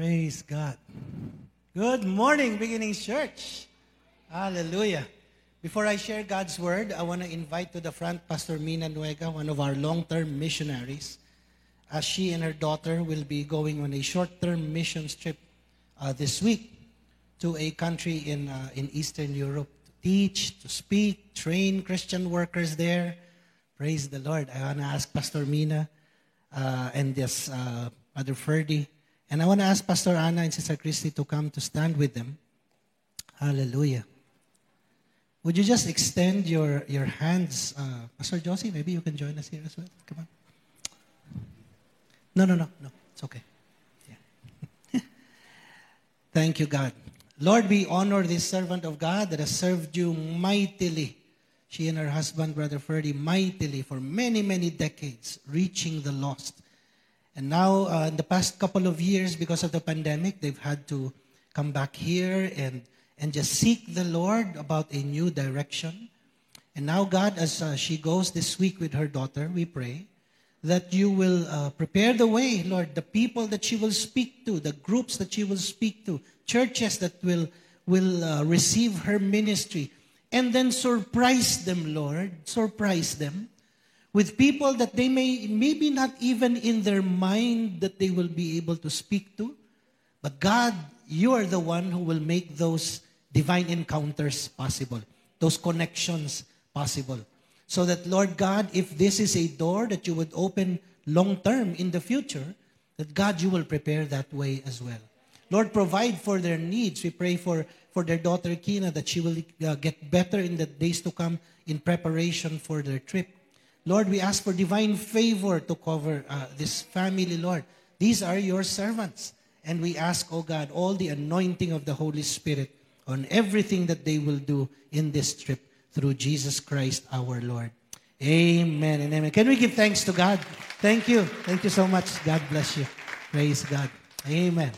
Praise God. Good morning, Beginning Church. Hallelujah. Before I share God's word, I want to invite to the front Pastor Mina Nuega, one of our long-term missionaries, as she and her daughter will be going on a short-term missions trip uh, this week to a country in, uh, in Eastern Europe to teach, to speak, train Christian workers there. Praise the Lord. I want to ask Pastor Mina uh, and this uh, Mother Ferdy, and I want to ask Pastor Anna and Sister Christy to come to stand with them. Hallelujah. Would you just extend your, your hands? Uh, Pastor Josie, maybe you can join us here as well. Come on. No, no, no, no. It's okay. Yeah. Thank you, God. Lord, we honor this servant of God that has served you mightily. She and her husband, Brother Ferdy, mightily for many, many decades, reaching the lost. And now, uh, in the past couple of years, because of the pandemic, they've had to come back here and and just seek the Lord about a new direction. And now, God, as uh, she goes this week with her daughter, we pray that you will uh, prepare the way, Lord, the people that she will speak to, the groups that she will speak to, churches that will, will uh, receive her ministry, and then surprise them, Lord, surprise them with people that they may, maybe not even in their mind that they will be able to speak to. But God, you are the one who will make those divine encounters possible, those connections possible. So that, Lord God, if this is a door that you would open long term in the future, that God, you will prepare that way as well. Lord, provide for their needs. We pray for, for their daughter Kina that she will uh, get better in the days to come in preparation for their trip. Lord, we ask for divine favor to cover uh, this family, Lord. These are your servants. And we ask, oh God, all the anointing of the Holy Spirit on everything that they will do in this trip through Jesus Christ our Lord. Amen and amen. Can we give thanks to God? Thank you. Thank you so much. God bless you. Praise God. Amen.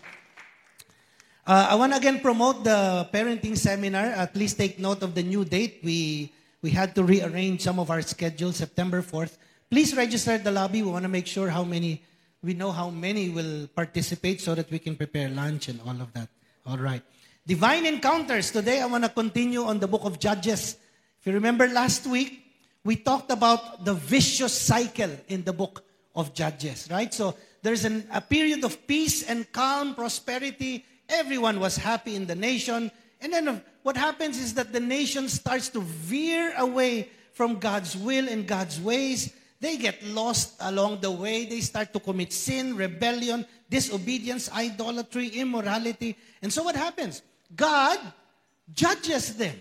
Uh, I want to again promote the parenting seminar. Uh, please take note of the new date. We we had to rearrange some of our schedules. September 4th. Please register at the lobby. We want to make sure how many we know how many will participate so that we can prepare lunch and all of that. All right. Divine encounters. Today, I want to continue on the book of Judges. If you remember last week, we talked about the vicious cycle in the book of Judges, right? So there's an, a period of peace and calm, prosperity. Everyone was happy in the nation. And then what happens is that the nation starts to veer away from God's will and God's ways. They get lost along the way. They start to commit sin, rebellion, disobedience, idolatry, immorality. And so what happens? God judges them.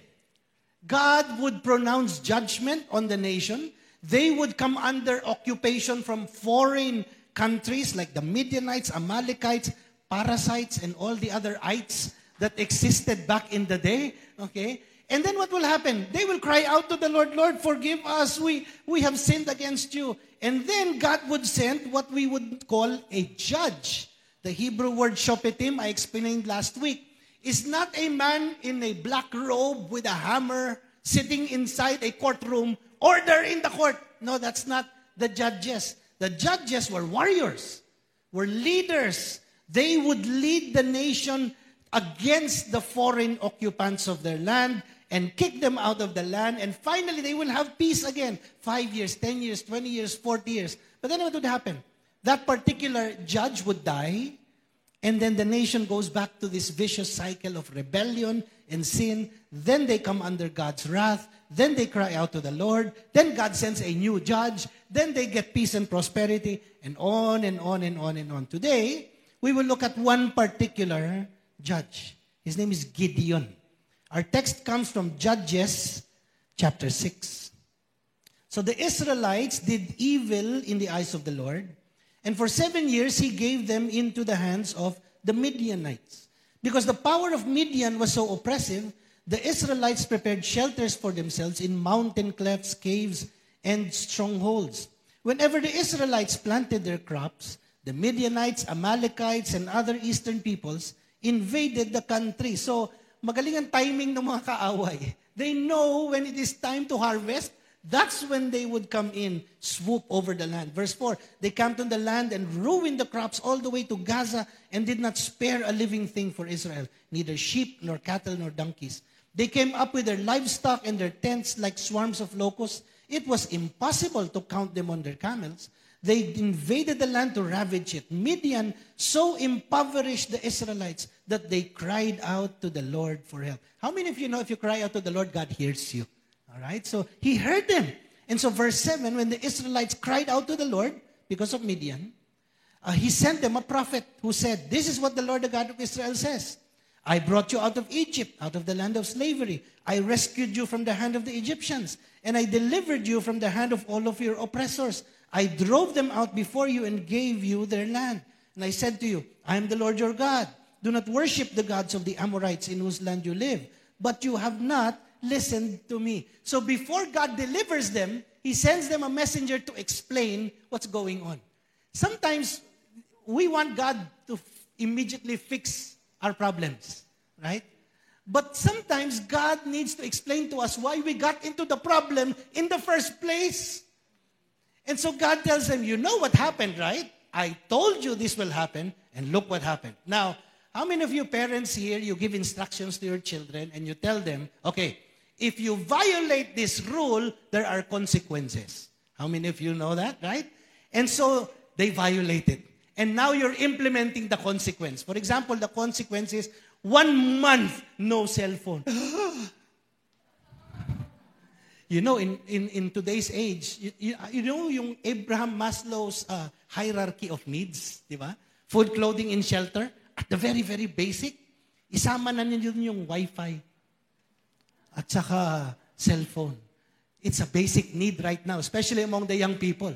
God would pronounce judgment on the nation. They would come under occupation from foreign countries like the Midianites, Amalekites, parasites, and all the other ites that existed back in the day. Okay? And then what will happen? They will cry out to the Lord, Lord, forgive us. We, we have sinned against you. And then God would send what we would call a judge. The Hebrew word shopetim, I explained last week is not a man in a black robe with a hammer sitting inside a courtroom, order in the court. No, that's not the judges. The judges were warriors, were leaders. They would lead the nation against the foreign occupants of their land and kick them out of the land. And finally, they will have peace again. Five years, 10 years, 20 years, 40 years. But then what would happen? That particular judge would die and then the nation goes back to this vicious cycle of rebellion and sin. Then they come under God's wrath. Then they cry out to the Lord. Then God sends a new judge. Then they get peace and prosperity, and on and on and on and on. Today, we will look at one particular judge. His name is Gideon. Our text comes from Judges chapter 6. So the Israelites did evil in the eyes of the Lord. And for seven years, he gave them into the hands of the Midianites. Because the power of Midian was so oppressive, the Israelites prepared shelters for themselves in mountain clefts, caves, and strongholds. Whenever the Israelites planted their crops, the Midianites, Amalekites, and other eastern peoples invaded the country. So, magaling ang timing ng mga kaaway. They know when it is time to harvest, That's when they would come in, swoop over the land. Verse 4 They camped on the land and ruined the crops all the way to Gaza and did not spare a living thing for Israel, neither sheep, nor cattle, nor donkeys. They came up with their livestock and their tents like swarms of locusts. It was impossible to count them on their camels. They invaded the land to ravage it. Midian so impoverished the Israelites that they cried out to the Lord for help. How many of you know if you cry out to the Lord, God hears you? All right? So he heard them. And so, verse 7 when the Israelites cried out to the Lord because of Midian, uh, he sent them a prophet who said, This is what the Lord, the God of Israel, says. I brought you out of Egypt, out of the land of slavery. I rescued you from the hand of the Egyptians, and I delivered you from the hand of all of your oppressors. I drove them out before you and gave you their land. And I said to you, I am the Lord your God. Do not worship the gods of the Amorites in whose land you live. But you have not listened to me. So before God delivers them, He sends them a messenger to explain what's going on. Sometimes we want God to f- immediately fix our problems, right? But sometimes God needs to explain to us why we got into the problem in the first place. And so God tells them, You know what happened, right? I told you this will happen, and look what happened. Now, how many of you parents here, you give instructions to your children and you tell them, okay, if you violate this rule, there are consequences. How many of you know that, right? And so they violate it. And now you're implementing the consequence. For example, the consequence is one month, no cell phone. You know, in, in, in today's age, you, you, you know yung Abraham Maslow's uh, hierarchy of needs, di ba? Food, clothing, and shelter. At the very, very basic, isama na ninyo yung wifi at saka cellphone. It's a basic need right now, especially among the young people.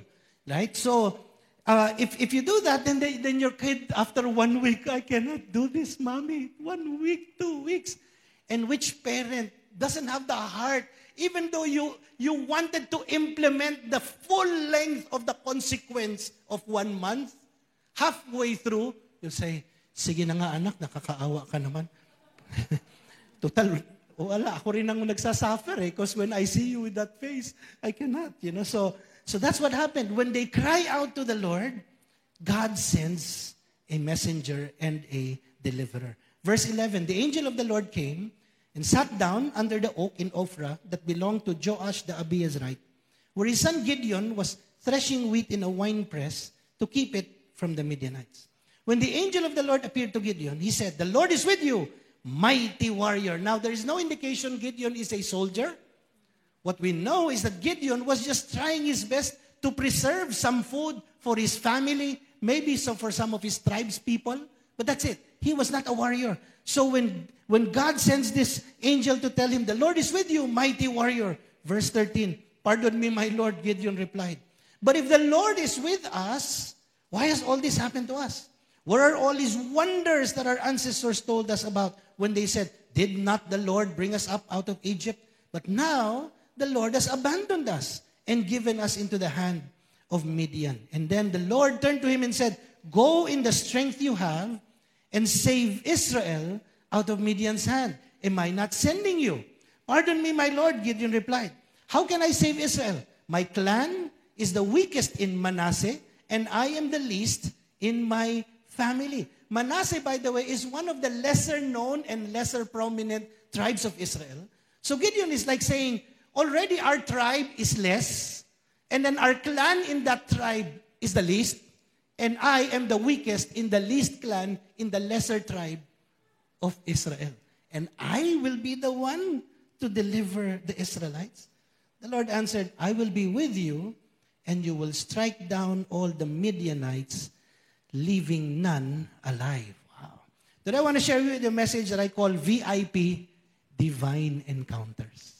Right? So, uh, if, if you do that, then, they, then your kid, after one week, I cannot do this, mommy. One week, two weeks. And which parent doesn't have the heart even though you, you wanted to implement the full length of the consequence of one month, halfway through, you'll say, sige na nga anak, nakakaawa ka naman. Total, wala, ako rin ang nagsasuffer eh, because when I see you with that face, I cannot, you know. So, so that's what happened. When they cry out to the Lord, God sends a messenger and a deliverer. Verse 11, the angel of the Lord came and sat down under the oak in Ophrah that belonged to Joash the Abiezrite, where his son Gideon was threshing wheat in a winepress to keep it from the Midianites. When the angel of the Lord appeared to Gideon, he said, The Lord is with you, mighty warrior. Now, there is no indication Gideon is a soldier. What we know is that Gideon was just trying his best to preserve some food for his family, maybe so for some of his tribes people, but that's it. He was not a warrior. So when, when God sends this angel to tell him, The Lord is with you, mighty warrior. Verse 13, Pardon me, my Lord, Gideon replied. But if the Lord is with us, why has all this happened to us? Where are all these wonders that our ancestors told us about when they said, Did not the Lord bring us up out of Egypt? But now the Lord has abandoned us and given us into the hand of Midian. And then the Lord turned to him and said, Go in the strength you have and save Israel out of Midian's hand. Am I not sending you? Pardon me, my Lord, Gideon replied. How can I save Israel? My clan is the weakest in Manasseh, and I am the least in my family. Manasseh, by the way, is one of the lesser known and lesser prominent tribes of Israel. So Gideon is like saying, already our tribe is less, and then our clan in that tribe is the least, and I am the weakest in the least clan in the lesser tribe of Israel. And I will be the one to deliver the Israelites. The Lord answered, I will be with you, and you will strike down all the Midianites, leaving none alive. Wow. Today I want to share with you the message that I call VIP Divine Encounters.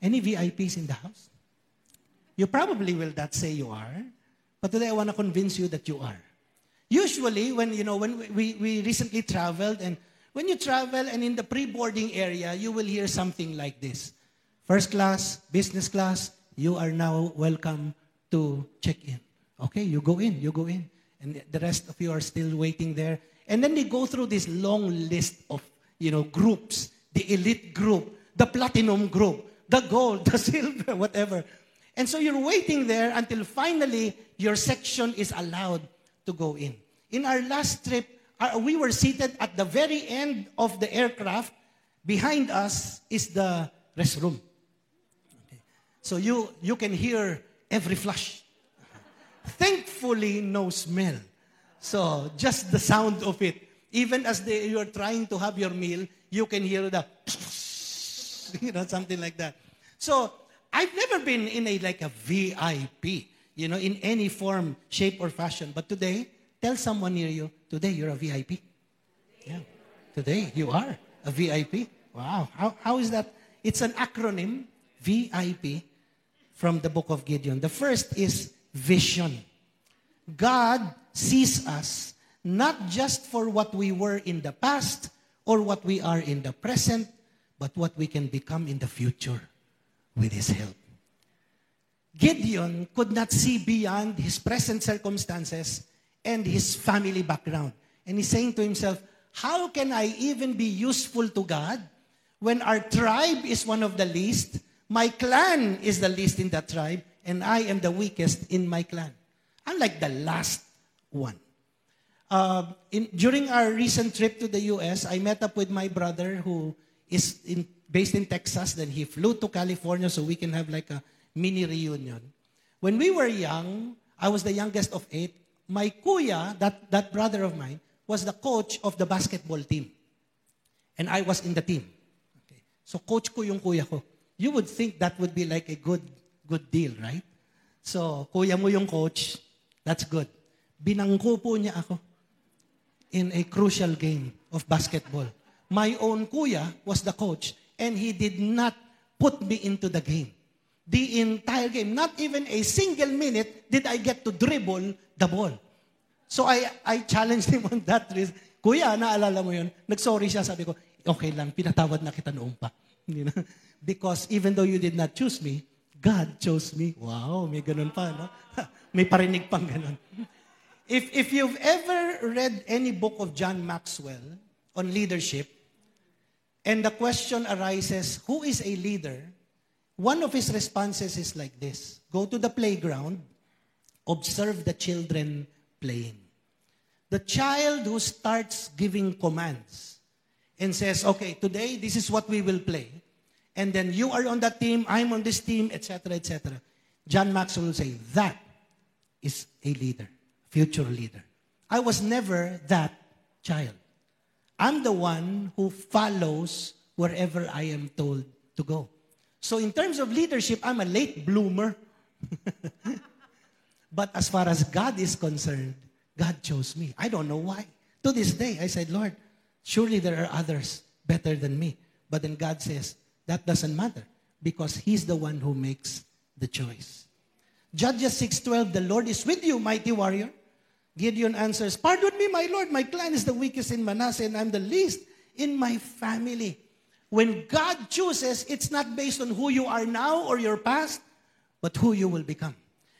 Any VIPs in the house? You probably will not say you are. But today I want to convince you that you are. Usually, when you know, when we, we recently traveled, and when you travel and in the pre-boarding area, you will hear something like this: first class, business class, you are now welcome to check in. Okay, you go in, you go in, and the rest of you are still waiting there. And then they go through this long list of you know groups: the elite group, the platinum group, the gold, the silver, whatever. And so you're waiting there until finally your section is allowed to go in. In our last trip, uh, we were seated at the very end of the aircraft. Behind us is the restroom. Okay. So you, you can hear every flush. Thankfully, no smell. So just the sound of it. Even as they, you're trying to have your meal, you can hear the, you know, something like that. So I've never been in a like a VIP, you know, in any form, shape, or fashion. But today, tell someone near you, today you're a VIP. Yeah. Today you are a VIP. Wow. How, how is that? It's an acronym, VIP, from the book of Gideon. The first is vision. God sees us not just for what we were in the past or what we are in the present, but what we can become in the future with His help. Gideon could not see beyond his present circumstances and his family background. And he's saying to himself, How can I even be useful to God when our tribe is one of the least? My clan is the least in that tribe, and I am the weakest in my clan. I'm like the last one. Uh, in, during our recent trip to the US, I met up with my brother who is in, based in Texas. Then he flew to California so we can have like a mini reunion. When we were young, I was the youngest of eight. My kuya, that, that brother of mine, was the coach of the basketball team. And I was in the team. Okay. So coach ko yung kuya ko. You would think that would be like a good good deal, right? So, kuya mo yung coach, that's good. Binangko po niya ako in a crucial game of basketball. My own kuya was the coach and he did not put me into the game. The entire game, not even a single minute did I get to dribble the ball. So I I challenged him on that. Kuya, naalala mo yun? Nagsorry siya, sabi ko, okay lang, pinatawad na kita noong pa. Because even though you did not choose me, God chose me. Wow, may ganun pa, no? may parinig pang ganun. If, if you've ever read any book of John Maxwell on leadership, and the question arises, who is a leader? One of his responses is like this Go to the playground, observe the children playing. The child who starts giving commands and says, okay, today this is what we will play. And then you are on that team, I'm on this team, etc., etc. John Maxwell will say, that is a leader future leader. I was never that child. I'm the one who follows wherever I am told to go. So, in terms of leadership, I'm a late bloomer. but as far as God is concerned, God chose me. I don't know why. To this day, I said, Lord, surely there are others better than me. But then God says, that doesn't matter because He's the one who makes the choice. Judges 6:12, the Lord is with you, mighty warrior. Gideon answers, Pardon me, my Lord, my clan is the weakest in Manasseh, and I'm the least in my family. When God chooses, it's not based on who you are now or your past, but who you will become.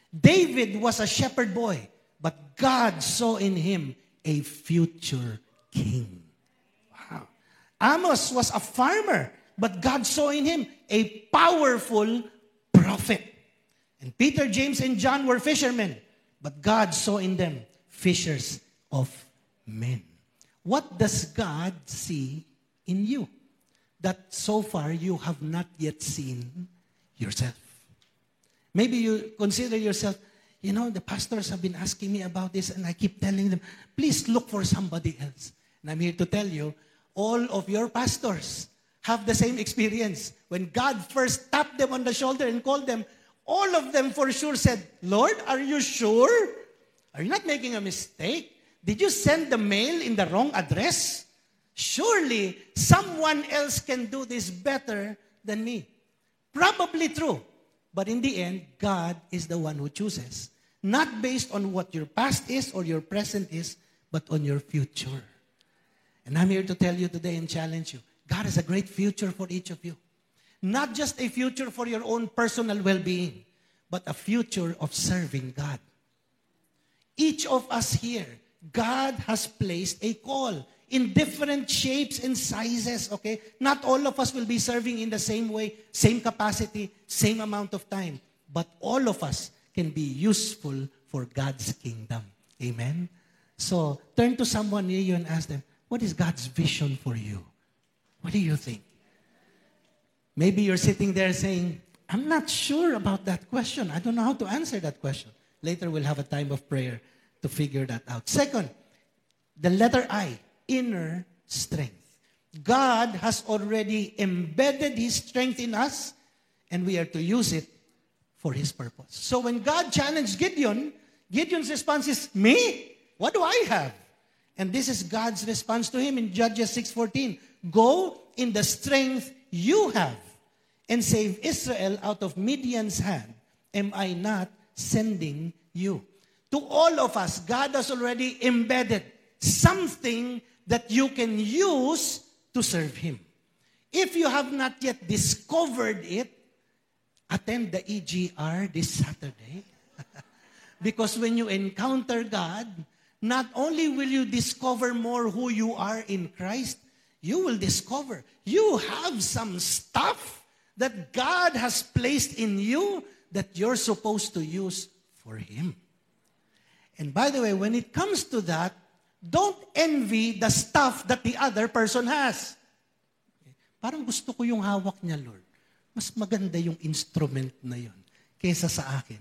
David was a shepherd boy, but God saw in him a future king. Wow. Amos was a farmer, but God saw in him a powerful prophet. And Peter, James, and John were fishermen, but God saw in them fishers of men. What does God see in you that so far you have not yet seen yourself? Maybe you consider yourself, you know, the pastors have been asking me about this, and I keep telling them, please look for somebody else. And I'm here to tell you, all of your pastors have the same experience. When God first tapped them on the shoulder and called them, all of them for sure said, Lord, are you sure? Are you not making a mistake? Did you send the mail in the wrong address? Surely someone else can do this better than me. Probably true. But in the end, God is the one who chooses. Not based on what your past is or your present is, but on your future. And I'm here to tell you today and challenge you God has a great future for each of you. Not just a future for your own personal well being, but a future of serving God. Each of us here, God has placed a call in different shapes and sizes, okay? Not all of us will be serving in the same way, same capacity, same amount of time. But all of us can be useful for God's kingdom. Amen? So, turn to someone near you and ask them, what is God's vision for you? What do you think? Maybe you're sitting there saying, I'm not sure about that question. I don't know how to answer that question. Later, we'll have a time of prayer to figure that out. Second, the letter I, inner strength. God has already embedded His strength in us, and we are to use it for His purpose. So when God challenged Gideon, Gideon's response is, Me? What do I have? And this is God's response to him in Judges 6:14. Go in the strength you have and save Israel out of Midian's hand. Am I not sending you? To all of us, God has already embedded something that you can use to serve Him. If you have not yet discovered it, attend the EGR this Saturday. because when you encounter God, not only will you discover more who you are in Christ, you will discover you have some stuff that God has placed in you that you're supposed to use for Him. And by the way, when it comes to that, don't envy the stuff that the other person has. Parang gusto ko yung hawak niya, Lord. Mas maganda yung instrument na yun kaysa sa akin.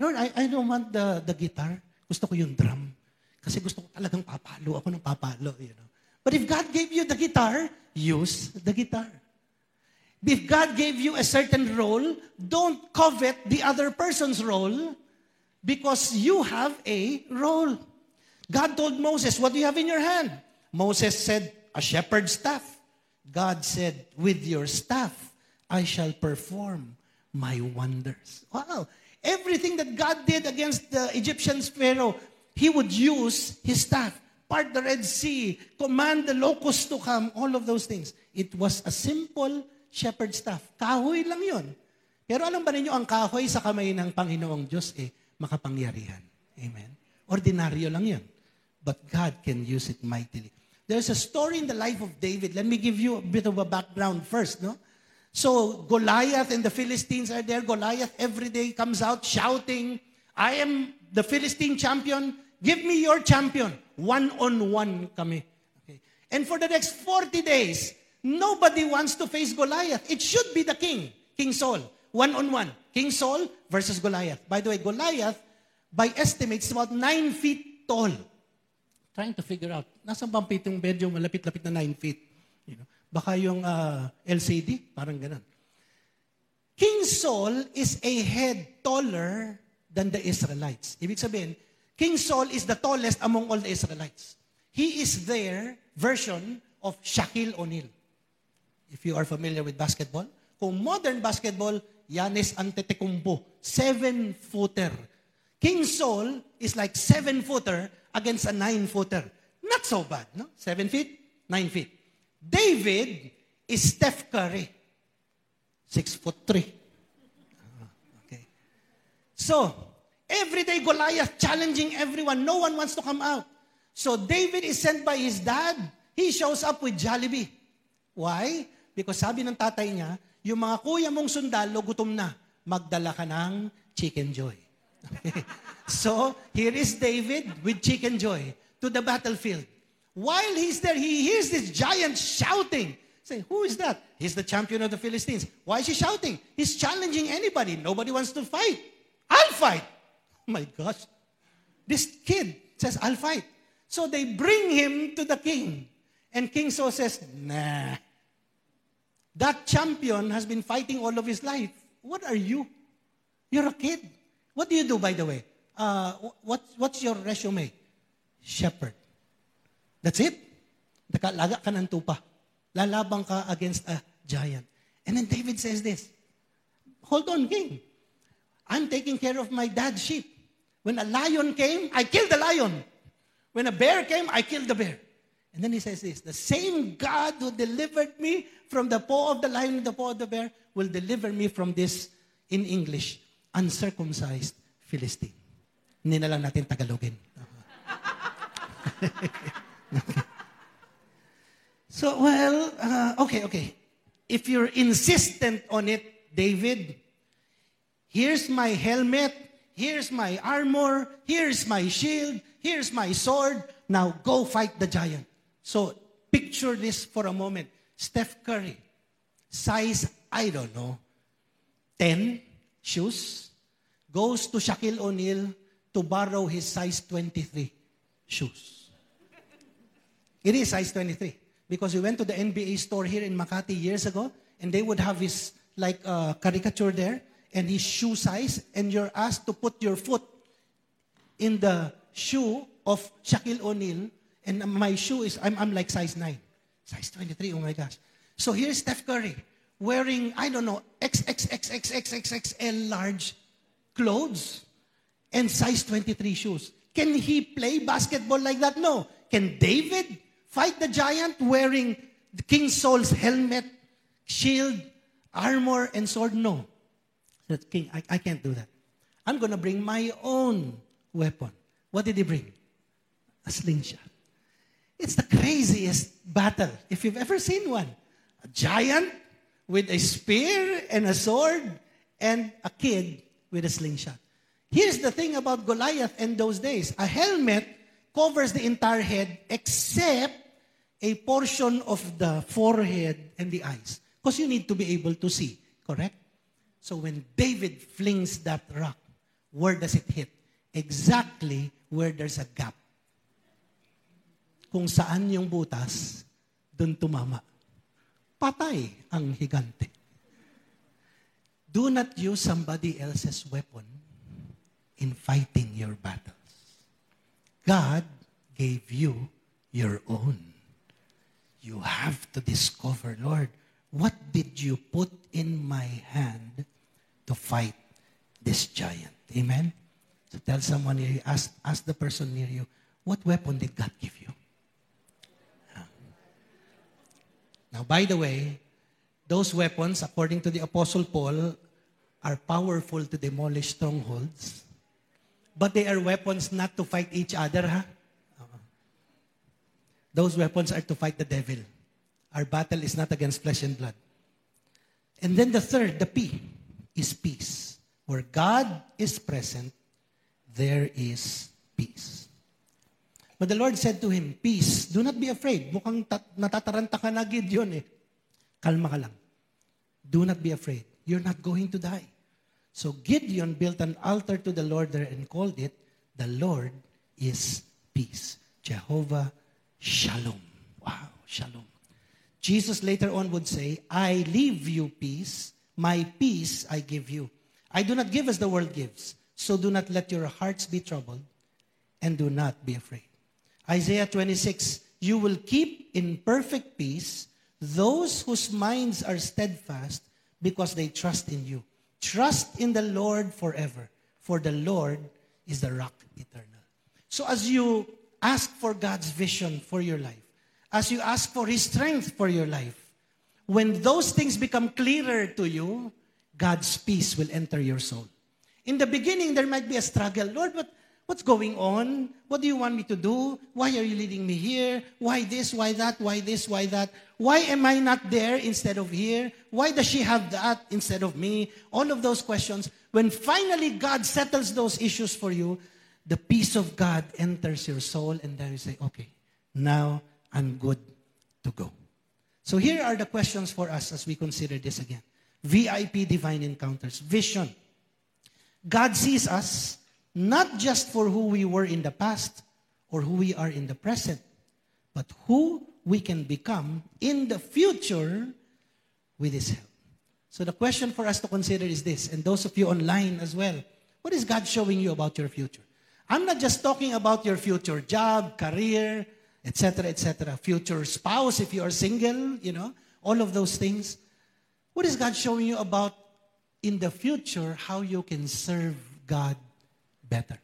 Lord, I, I don't want the, the guitar. Gusto ko yung drum. Kasi gusto ko talagang papalo. Ako ng papalo, you know. But if God gave you the guitar, use the guitar. If God gave you a certain role, don't covet the other person's role because you have a role. God told Moses, What do you have in your hand? Moses said, A shepherd's staff. God said, With your staff, I shall perform my wonders. Wow. Everything that God did against the Egyptian Pharaoh, he would use his staff, part the Red Sea, command the locusts to come, all of those things. It was a simple shepherd staff. Kahoy lang yon. Pero alam ba ninyo, ang kahoy sa kamay ng Panginoong Diyos, eh, makapangyarihan. Amen? Ordinaryo lang yon. But God can use it mightily. There's a story in the life of David. Let me give you a bit of a background first, no? So Goliath and the Philistines are there. Goliath every day comes out shouting, I am the Philistine champion. Give me your champion. One-on-one kami. Okay. And for the next 40 days, nobody wants to face Goliath. It should be the king, King Saul. One-on-one. King Saul versus Goliath. By the way, Goliath, by estimates, about 9 feet tall. Trying to figure out, nasa bang pitong medyo malapit-lapit na 9 feet? You know, baka yung uh, LCD, parang ganun. King Saul is a head taller than the Israelites. Ibig sabihin, King Saul is the tallest among all the Israelites. He is their version of Shaquille O'Neal. If you are familiar with basketball, kung modern basketball, Giannis Antetokounmpo, seven-footer. King Saul is like seven-footer against a nine-footer. Not so bad, no? Seven feet, nine feet. David is Steph Curry, six foot three. Ah, okay. So, Every day, Goliath challenging everyone. No one wants to come out. So David is sent by his dad. He shows up with Jollibee. Why? Because sabi ng tatay niya, yung mga kuya mong sundalo, gutom na. Magdala ka ng Chicken Joy. So, here is David with Chicken Joy to the battlefield. While he's there, he hears this giant shouting. Say, who is that? He's the champion of the Philistines. Why is he shouting? He's challenging anybody. Nobody wants to fight. I'll fight. Oh my gosh. This kid says, I'll fight. So they bring him to the king. And King Saul says, nah. That champion has been fighting all of his life. What are you? You're a kid. What do you do, by the way? Uh, what, what's your resume? Shepherd. That's it. Nakalaga ka ng tupa. Lalabang ka against a giant. And then David says this, Hold on, king. I'm taking care of my dad's sheep. When a lion came, I killed the lion. When a bear came, I killed the bear. And then he says this The same God who delivered me from the paw of the lion and the paw of the bear will deliver me from this, in English, uncircumcised Philistine. Hindi na lang natin Tagalogin. So, well, uh, okay, okay. If you're insistent on it, David, here's my helmet, here's my armor, here's my shield, here's my sword. Now go fight the giant. So, picture this for a moment. Steph Curry, size, I don't know, 10 shoes, goes to Shaquille O'Neal to borrow his size 23 shoes. It is size 23 because we went to the NBA store here in Makati years ago and they would have his like uh, caricature there and his shoe size and you're asked to put your foot in the shoe of Shaquille O'Neal and my shoe is I'm, I'm like size 9 size 23 oh my gosh so here's Steph Curry wearing I don't know XXXXXXXL large clothes and size 23 shoes can he play basketball like that no can David fight the giant wearing King Saul's helmet shield armor and sword no said, King, I, I can't do that. I'm going to bring my own weapon. What did he bring? A slingshot. It's the craziest battle, if you've ever seen one. A giant with a spear and a sword, and a kid with a slingshot. Here's the thing about Goliath in those days a helmet covers the entire head except a portion of the forehead and the eyes. Because you need to be able to see, correct? So when David flings that rock, where does it hit? Exactly where there's a gap. Kung saan yung butas, dun tumama. Patay ang higante. Do not use somebody else's weapon in fighting your battles. God gave you your own. You have to discover, Lord, what did you put in my hand to fight this giant. Amen? So tell someone near you, ask, ask the person near you, what weapon did God give you? Now, by the way, those weapons, according to the Apostle Paul, are powerful to demolish strongholds. But they are weapons not to fight each other, huh? Those weapons are to fight the devil. Our battle is not against flesh and blood. And then the third, the P is peace. Where God is present, there is peace. But the Lord said to him, Peace, do not be afraid. Mukhang tat- natataranta ka na, Gideon eh. Kalma ka lang. Do not be afraid. You're not going to die. So Gideon built an altar to the Lord there and called it, The Lord is Peace. Jehovah Shalom. Wow, Shalom. Jesus later on would say, I leave you peace. My peace I give you. I do not give as the world gives. So do not let your hearts be troubled and do not be afraid. Isaiah 26, you will keep in perfect peace those whose minds are steadfast because they trust in you. Trust in the Lord forever, for the Lord is the rock eternal. So as you ask for God's vision for your life, as you ask for His strength for your life, when those things become clearer to you, God's peace will enter your soul. In the beginning, there might be a struggle. Lord, but what's going on? What do you want me to do? Why are you leading me here? Why this? Why that? Why this? Why that? Why am I not there instead of here? Why does she have that instead of me? All of those questions. When finally God settles those issues for you, the peace of God enters your soul, and then you say, okay, now I'm good to go. So here are the questions for us as we consider this again. VIP divine encounters. Vision. God sees us not just for who we were in the past or who we are in the present, but who we can become in the future with His help. So the question for us to consider is this, and those of you online as well, what is God showing you about your future? I'm not just talking about your future job, career, etc., etc. Future spouse, if you are single, you know, all of those things. What is God showing you about in the future how you can serve God better?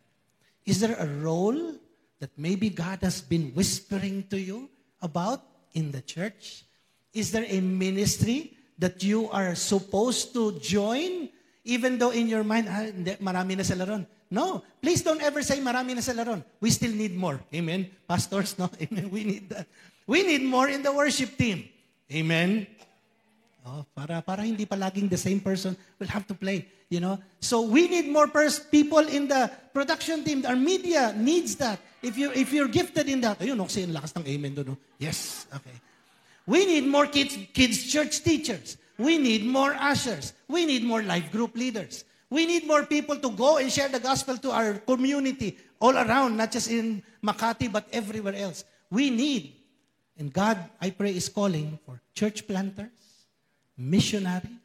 Is there a role that maybe God has been whispering to you about in the church? Is there a ministry that you are supposed to join even though in your mind, ah, hindi, marami na sila ron. No, please don't ever say marami na sila ron. We still need more. Amen? Pastors, no? Amen? We need that. We need more in the worship team. Amen? Oh, para, para hindi pa laging the same person will have to play. You know? So we need more pers- people in the production team. Our media needs that. If, you, if you're gifted in that, ayun, kasi ang lakas ng amen doon. No? Yes, okay. We need more kids, kids church teachers. We need more ushers. We need more life group leaders. We need more people to go and share the gospel to our community all around, not just in Makati, but everywhere else. We need, and God, I pray, is calling for church planters, missionaries,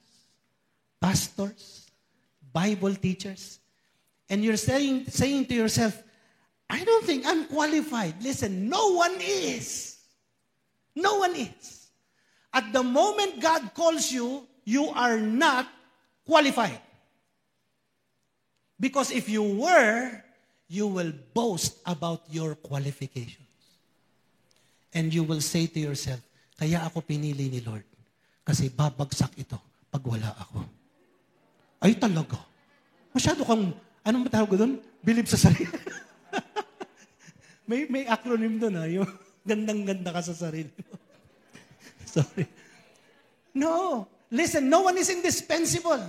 pastors, Bible teachers. And you're saying, saying to yourself, I don't think I'm qualified. Listen, no one is. No one is. At the moment God calls you, you are not qualified. Because if you were, you will boast about your qualifications. And you will say to yourself, kaya ako pinili ni Lord. Kasi babagsak ito pag wala ako. Ay talaga. Masyado kang, anong matawag ko doon? Believe sa sarili. may, may acronym doon ha. Yung gandang-ganda ka sa sarili mo. Sorry. No. Listen, no one is indispensable.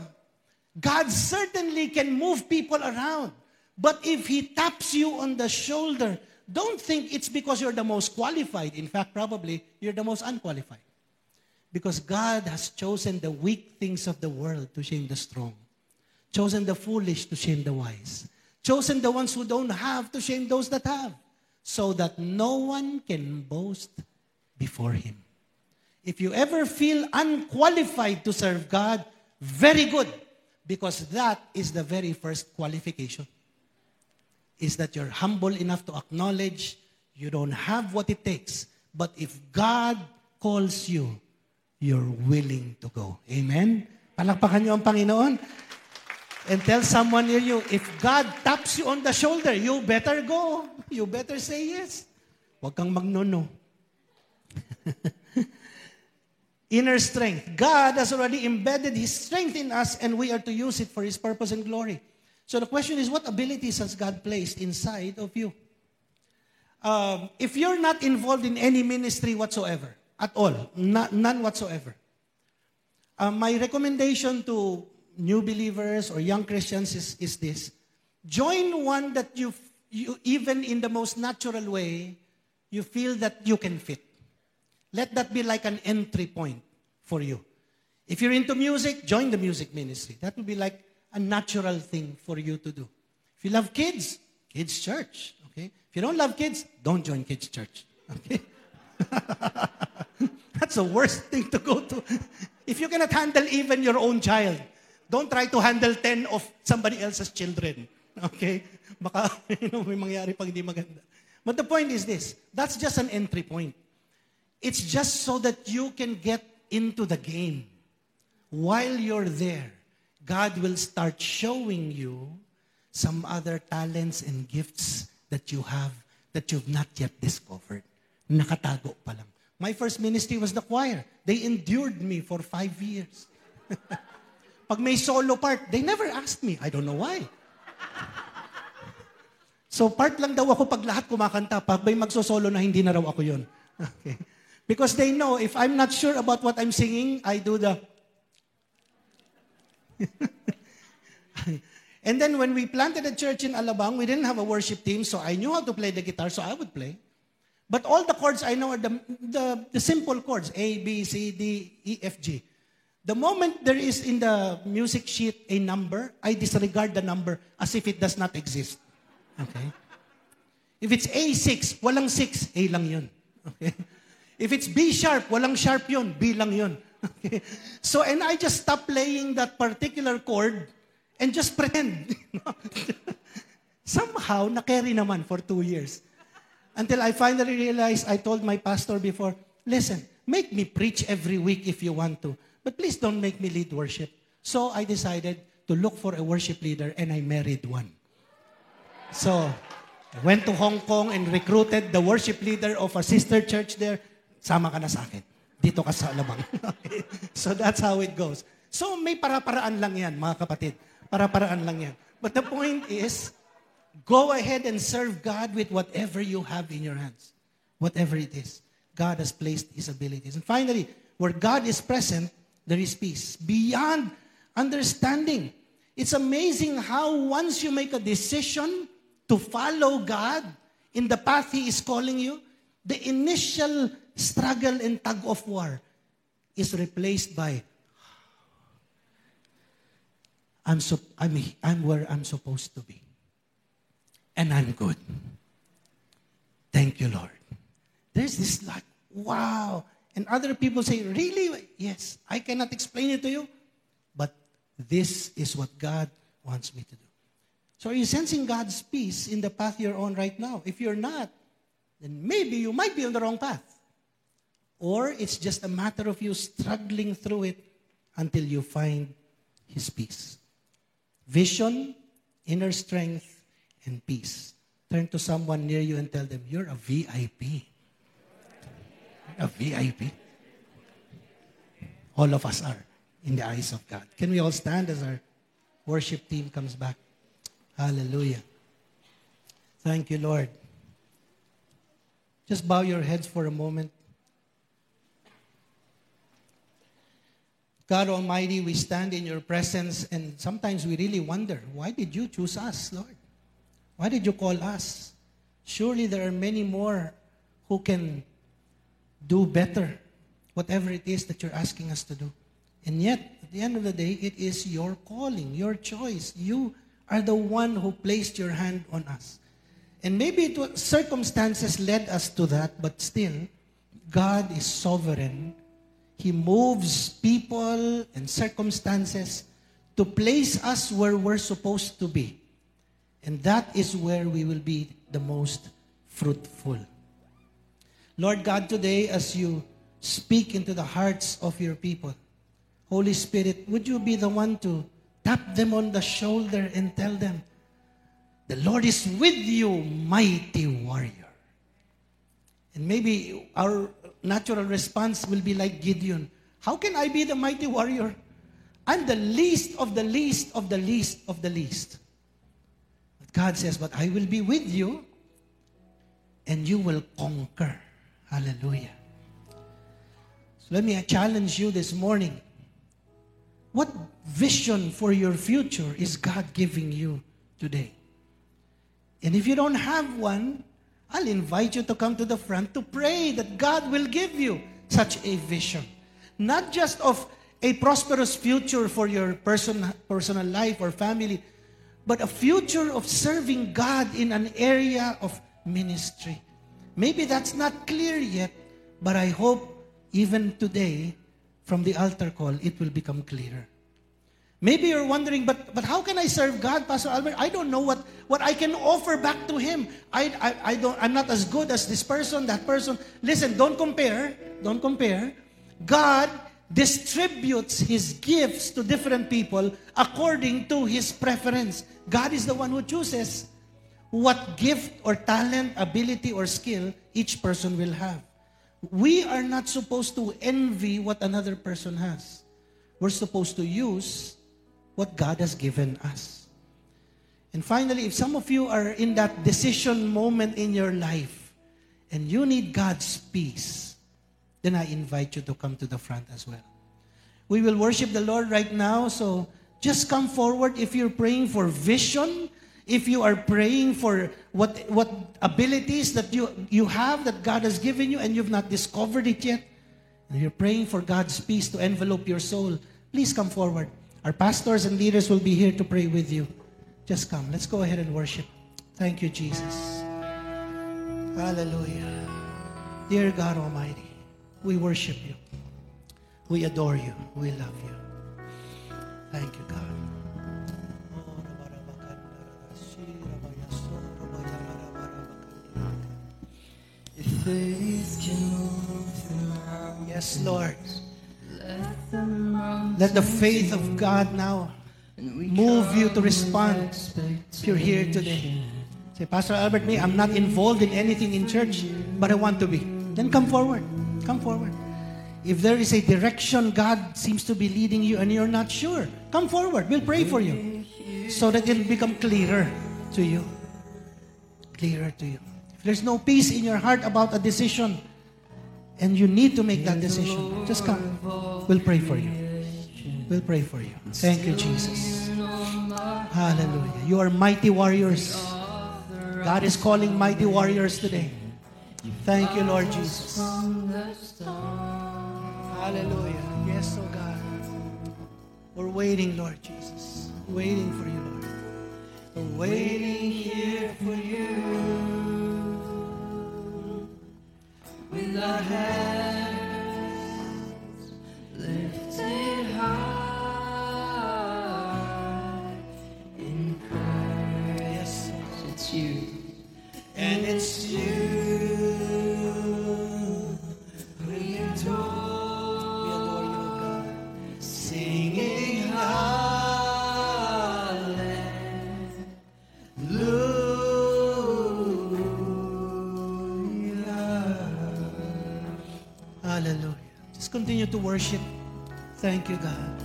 God certainly can move people around. But if He taps you on the shoulder, don't think it's because you're the most qualified. In fact, probably you're the most unqualified. Because God has chosen the weak things of the world to shame the strong, chosen the foolish to shame the wise, chosen the ones who don't have to shame those that have, so that no one can boast before Him. If you ever feel unqualified to serve God, very good, because that is the very first qualification. Is that you're humble enough to acknowledge you don't have what it takes, but if God calls you, you're willing to go. Amen? Palakpakan niyo ang Panginoon. And tell someone near you, if God taps you on the shoulder, you better go. You better say yes. Huwag kang magnono. Inner strength. God has already embedded His strength in us and we are to use it for His purpose and glory. So the question is, what abilities has God placed inside of you? Um, if you're not involved in any ministry whatsoever, at all, none whatsoever, uh, my recommendation to new believers or young Christians is, is this. Join one that you, you, even in the most natural way, you feel that you can fit. Let that be like an entry point for you. If you're into music, join the music ministry. That will be like a natural thing for you to do. If you love kids, kids church. Okay. If you don't love kids, don't join kids church. Okay. That's the worst thing to go to. If you cannot handle even your own child, don't try to handle 10 of somebody else's children. Okay? Baka, you know, may mangyari pag hindi maganda. But the point is this, that's just an entry point. It's just so that you can get into the game. While you're there, God will start showing you some other talents and gifts that you have that you've not yet discovered. Nakatago pa lang. My first ministry was the choir. They endured me for five years. Pag may solo part, they never asked me. I don't know why. So part lang daw ako pag lahat kumakanta. Pag may magsosolo na hindi na raw ako yun. Okay. Because they know if I'm not sure about what I'm singing, I do the. and then when we planted a church in Alabang, we didn't have a worship team, so I knew how to play the guitar, so I would play. But all the chords I know are the, the, the simple chords A, B, C, D, E, F, G. The moment there is in the music sheet a number, I disregard the number as if it does not exist. Okay? If it's A6, walang 6, A lang yun. Okay? If it's B sharp, walang sharp yun, B lang yun. Okay? So, and I just stop playing that particular chord and just pretend. Somehow, na-carry naman for two years. Until I finally realized, I told my pastor before, listen, make me preach every week if you want to, but please don't make me lead worship. So I decided to look for a worship leader and I married one. So, I went to Hong Kong and recruited the worship leader of a sister church there. Sama ka na sa akin. Dito ka sa Alabang. okay? So that's how it goes. So may para-paraan lang yan, mga kapatid. Para-paraan lang yan. But the point is, go ahead and serve God with whatever you have in your hands. Whatever it is. God has placed His abilities. And finally, where God is present, there is peace beyond understanding. It's amazing how once you make a decision to follow God in the path He is calling you, the initial struggle and tug of war is replaced by I'm, so, I'm, I'm where I'm supposed to be. And I'm good. Thank you, Lord. There's this like, wow. And other people say, really? Yes, I cannot explain it to you, but this is what God wants me to do. So are you sensing God's peace in the path you're on right now? If you're not, then maybe you might be on the wrong path. Or it's just a matter of you struggling through it until you find His peace. Vision, inner strength, and peace. Turn to someone near you and tell them, You're a VIP. a VIP. All of us are in the eyes of God. Can we all stand as our worship team comes back? Hallelujah. Thank you, Lord. Just bow your heads for a moment. God Almighty, we stand in your presence and sometimes we really wonder, why did you choose us, Lord? Why did you call us? Surely there are many more who can do better, whatever it is that you're asking us to do. And yet, at the end of the day, it is your calling, your choice. You are the one who placed your hand on us. And maybe it was, circumstances led us to that, but still, God is sovereign. He moves people and circumstances to place us where we're supposed to be. And that is where we will be the most fruitful. Lord God, today as you speak into the hearts of your people, Holy Spirit, would you be the one to tap them on the shoulder and tell them, The Lord is with you, mighty warrior. And maybe our natural response will be like Gideon How can I be the mighty warrior? I'm the least of the least of the least of the least. God says, But I will be with you and you will conquer. Hallelujah. So let me challenge you this morning. What vision for your future is God giving you today? And if you don't have one, I'll invite you to come to the front to pray that God will give you such a vision. Not just of a prosperous future for your person, personal life or family, but a future of serving God in an area of ministry. Maybe that's not clear yet, but I hope even today, from the altar call, it will become clearer. Maybe you're wondering, but, but how can I serve God, Pastor Albert? I don't know what, what I can offer back to Him. I, I, I don't, I'm not as good as this person, that person. Listen, don't compare. Don't compare. God distributes His gifts to different people according to His preference. God is the one who chooses what gift or talent, ability, or skill each person will have. We are not supposed to envy what another person has. We're supposed to use what God has given us. And finally, if some of you are in that decision moment in your life and you need God's peace, then I invite you to come to the front as well. We will worship the Lord right now, so just come forward if you're praying for vision, if you are praying for what, what abilities that you, you have that God has given you and you've not discovered it yet, and you're praying for God's peace to envelop your soul, please come forward. Our pastors and leaders will be here to pray with you. Just come. Let's go ahead and worship. Thank you, Jesus. Hallelujah. Dear God Almighty, we worship you. We adore you. We love you. Thank you, God. If faith can move Yes, Lord. let Let the faith of God now move you to respond if you're here today. Say, Pastor Albert, me, I'm not involved in anything in church, but I want to be. Then come forward. Come forward. If there is a direction God seems to be leading you and you're not sure, come forward. We'll pray for you so that it'll become clearer to you. Clearer to you. If there's no peace in your heart about a decision, and you need to make that decision, just come. We'll pray for you. We'll pray for you. Thank you, Jesus. Hallelujah. You are mighty warriors. God is calling mighty warriors today. Thank you, Lord Jesus. Hallelujah. Yes, oh God. We're waiting, Lord Jesus. Waiting for you, Lord. We're waiting here for you. With our hands lifted high in prayer. Yes. It's you. And it's you. Continue to worship. Thank you, God.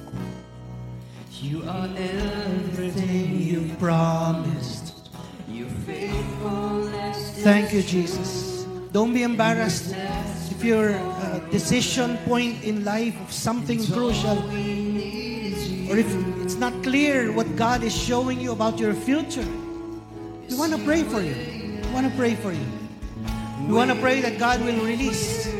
You are everything you promised. your faithfulness. Thank you, Jesus. Don't be embarrassed if your uh, decision point in life of something crucial, or if it's not clear what God is showing you about your future. We want to pray for you. We want to pray for you. We want to pray that God will release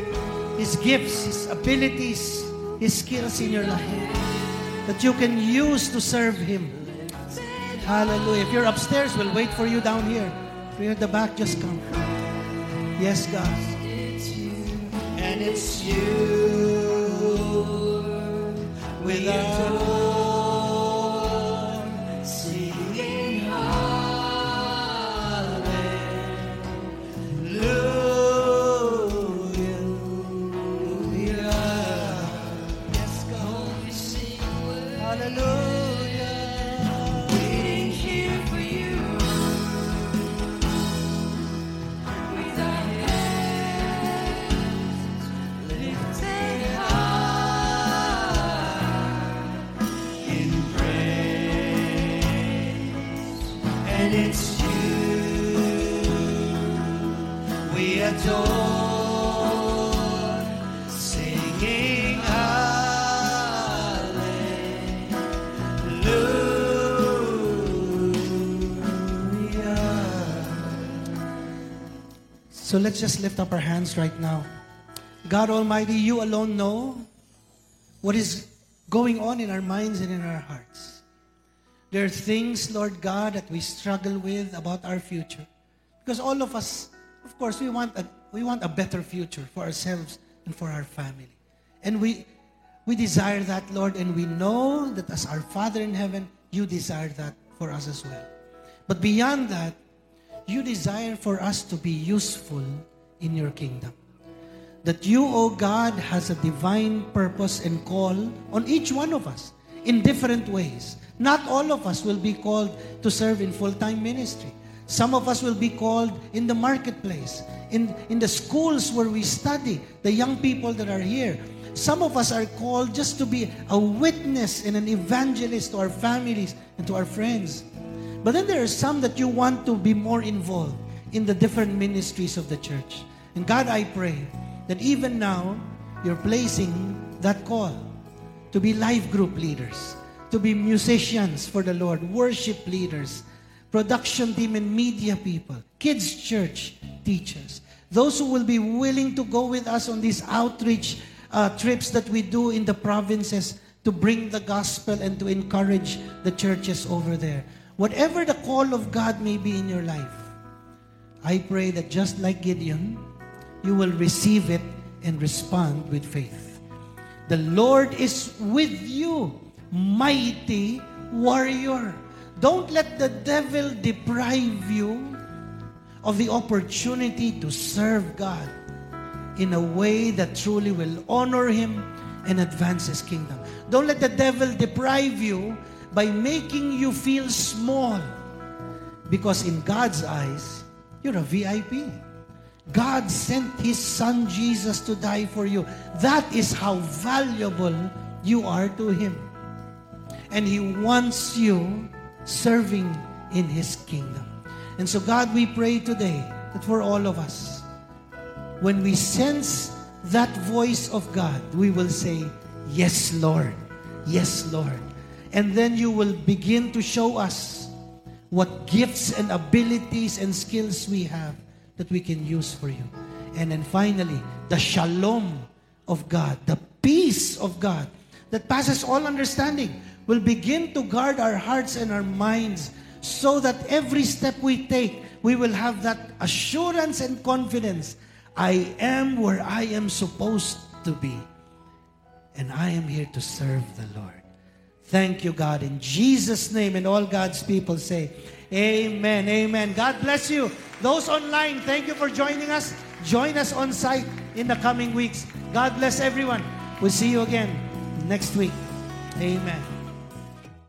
His gifts, His abilities, His skills in your life that you can use to serve Him. Hallelujah. If you're upstairs, we'll wait for you down here. If you're at the back, just come. Yes, God. And it's you Hallelujah. So let's just lift up our hands right now. God Almighty, you alone know what is going on in our minds and in our hearts. There are things, Lord God, that we struggle with about our future. Because all of us, of course, we want a, we want a better future for ourselves and for our family. And we, we desire that, Lord, and we know that as our Father in heaven, you desire that for us as well. But beyond that, you desire for us to be useful in your kingdom that you, O God, has a divine purpose and call on each one of us in different ways. Not all of us will be called to serve in full-time ministry. Some of us will be called in the marketplace, in, in the schools where we study, the young people that are here. Some of us are called just to be a witness and an evangelist to our families and to our friends. But then there are some that you want to be more involved in the different ministries of the church. And God, I pray that even now, you're placing that call to be life group leaders, to be musicians for the Lord, worship leaders, production team and media people, kids church teachers, those who will be willing to go with us on these outreach uh, trips that we do in the provinces to bring the gospel and to encourage the churches over there. Whatever the call of God may be in your life, I pray that just like Gideon, you will receive it and respond with faith. The Lord is with you, mighty warrior. Don't let the devil deprive you of the opportunity to serve God in a way that truly will honor Him and advance His kingdom. Don't let the devil deprive you by making you feel small. Because in God's eyes, you're a VIP. God sent His Son Jesus to die for you. That is how valuable you are to Him. And He wants you serving in His kingdom. And so, God, we pray today that for all of us, when we sense that voice of God, we will say, Yes, Lord. Yes, Lord. And then you will begin to show us what gifts and abilities and skills we have that we can use for you. And then finally, the shalom of God, the peace of God that passes all understanding will begin to guard our hearts and our minds so that every step we take, we will have that assurance and confidence. I am where I am supposed to be. And I am here to serve the Lord. Thank you, God. In Jesus' name, and all God's people say, Amen. Amen. God bless you. Those online, thank you for joining us. Join us on site in the coming weeks. God bless everyone. We'll see you again next week. Amen.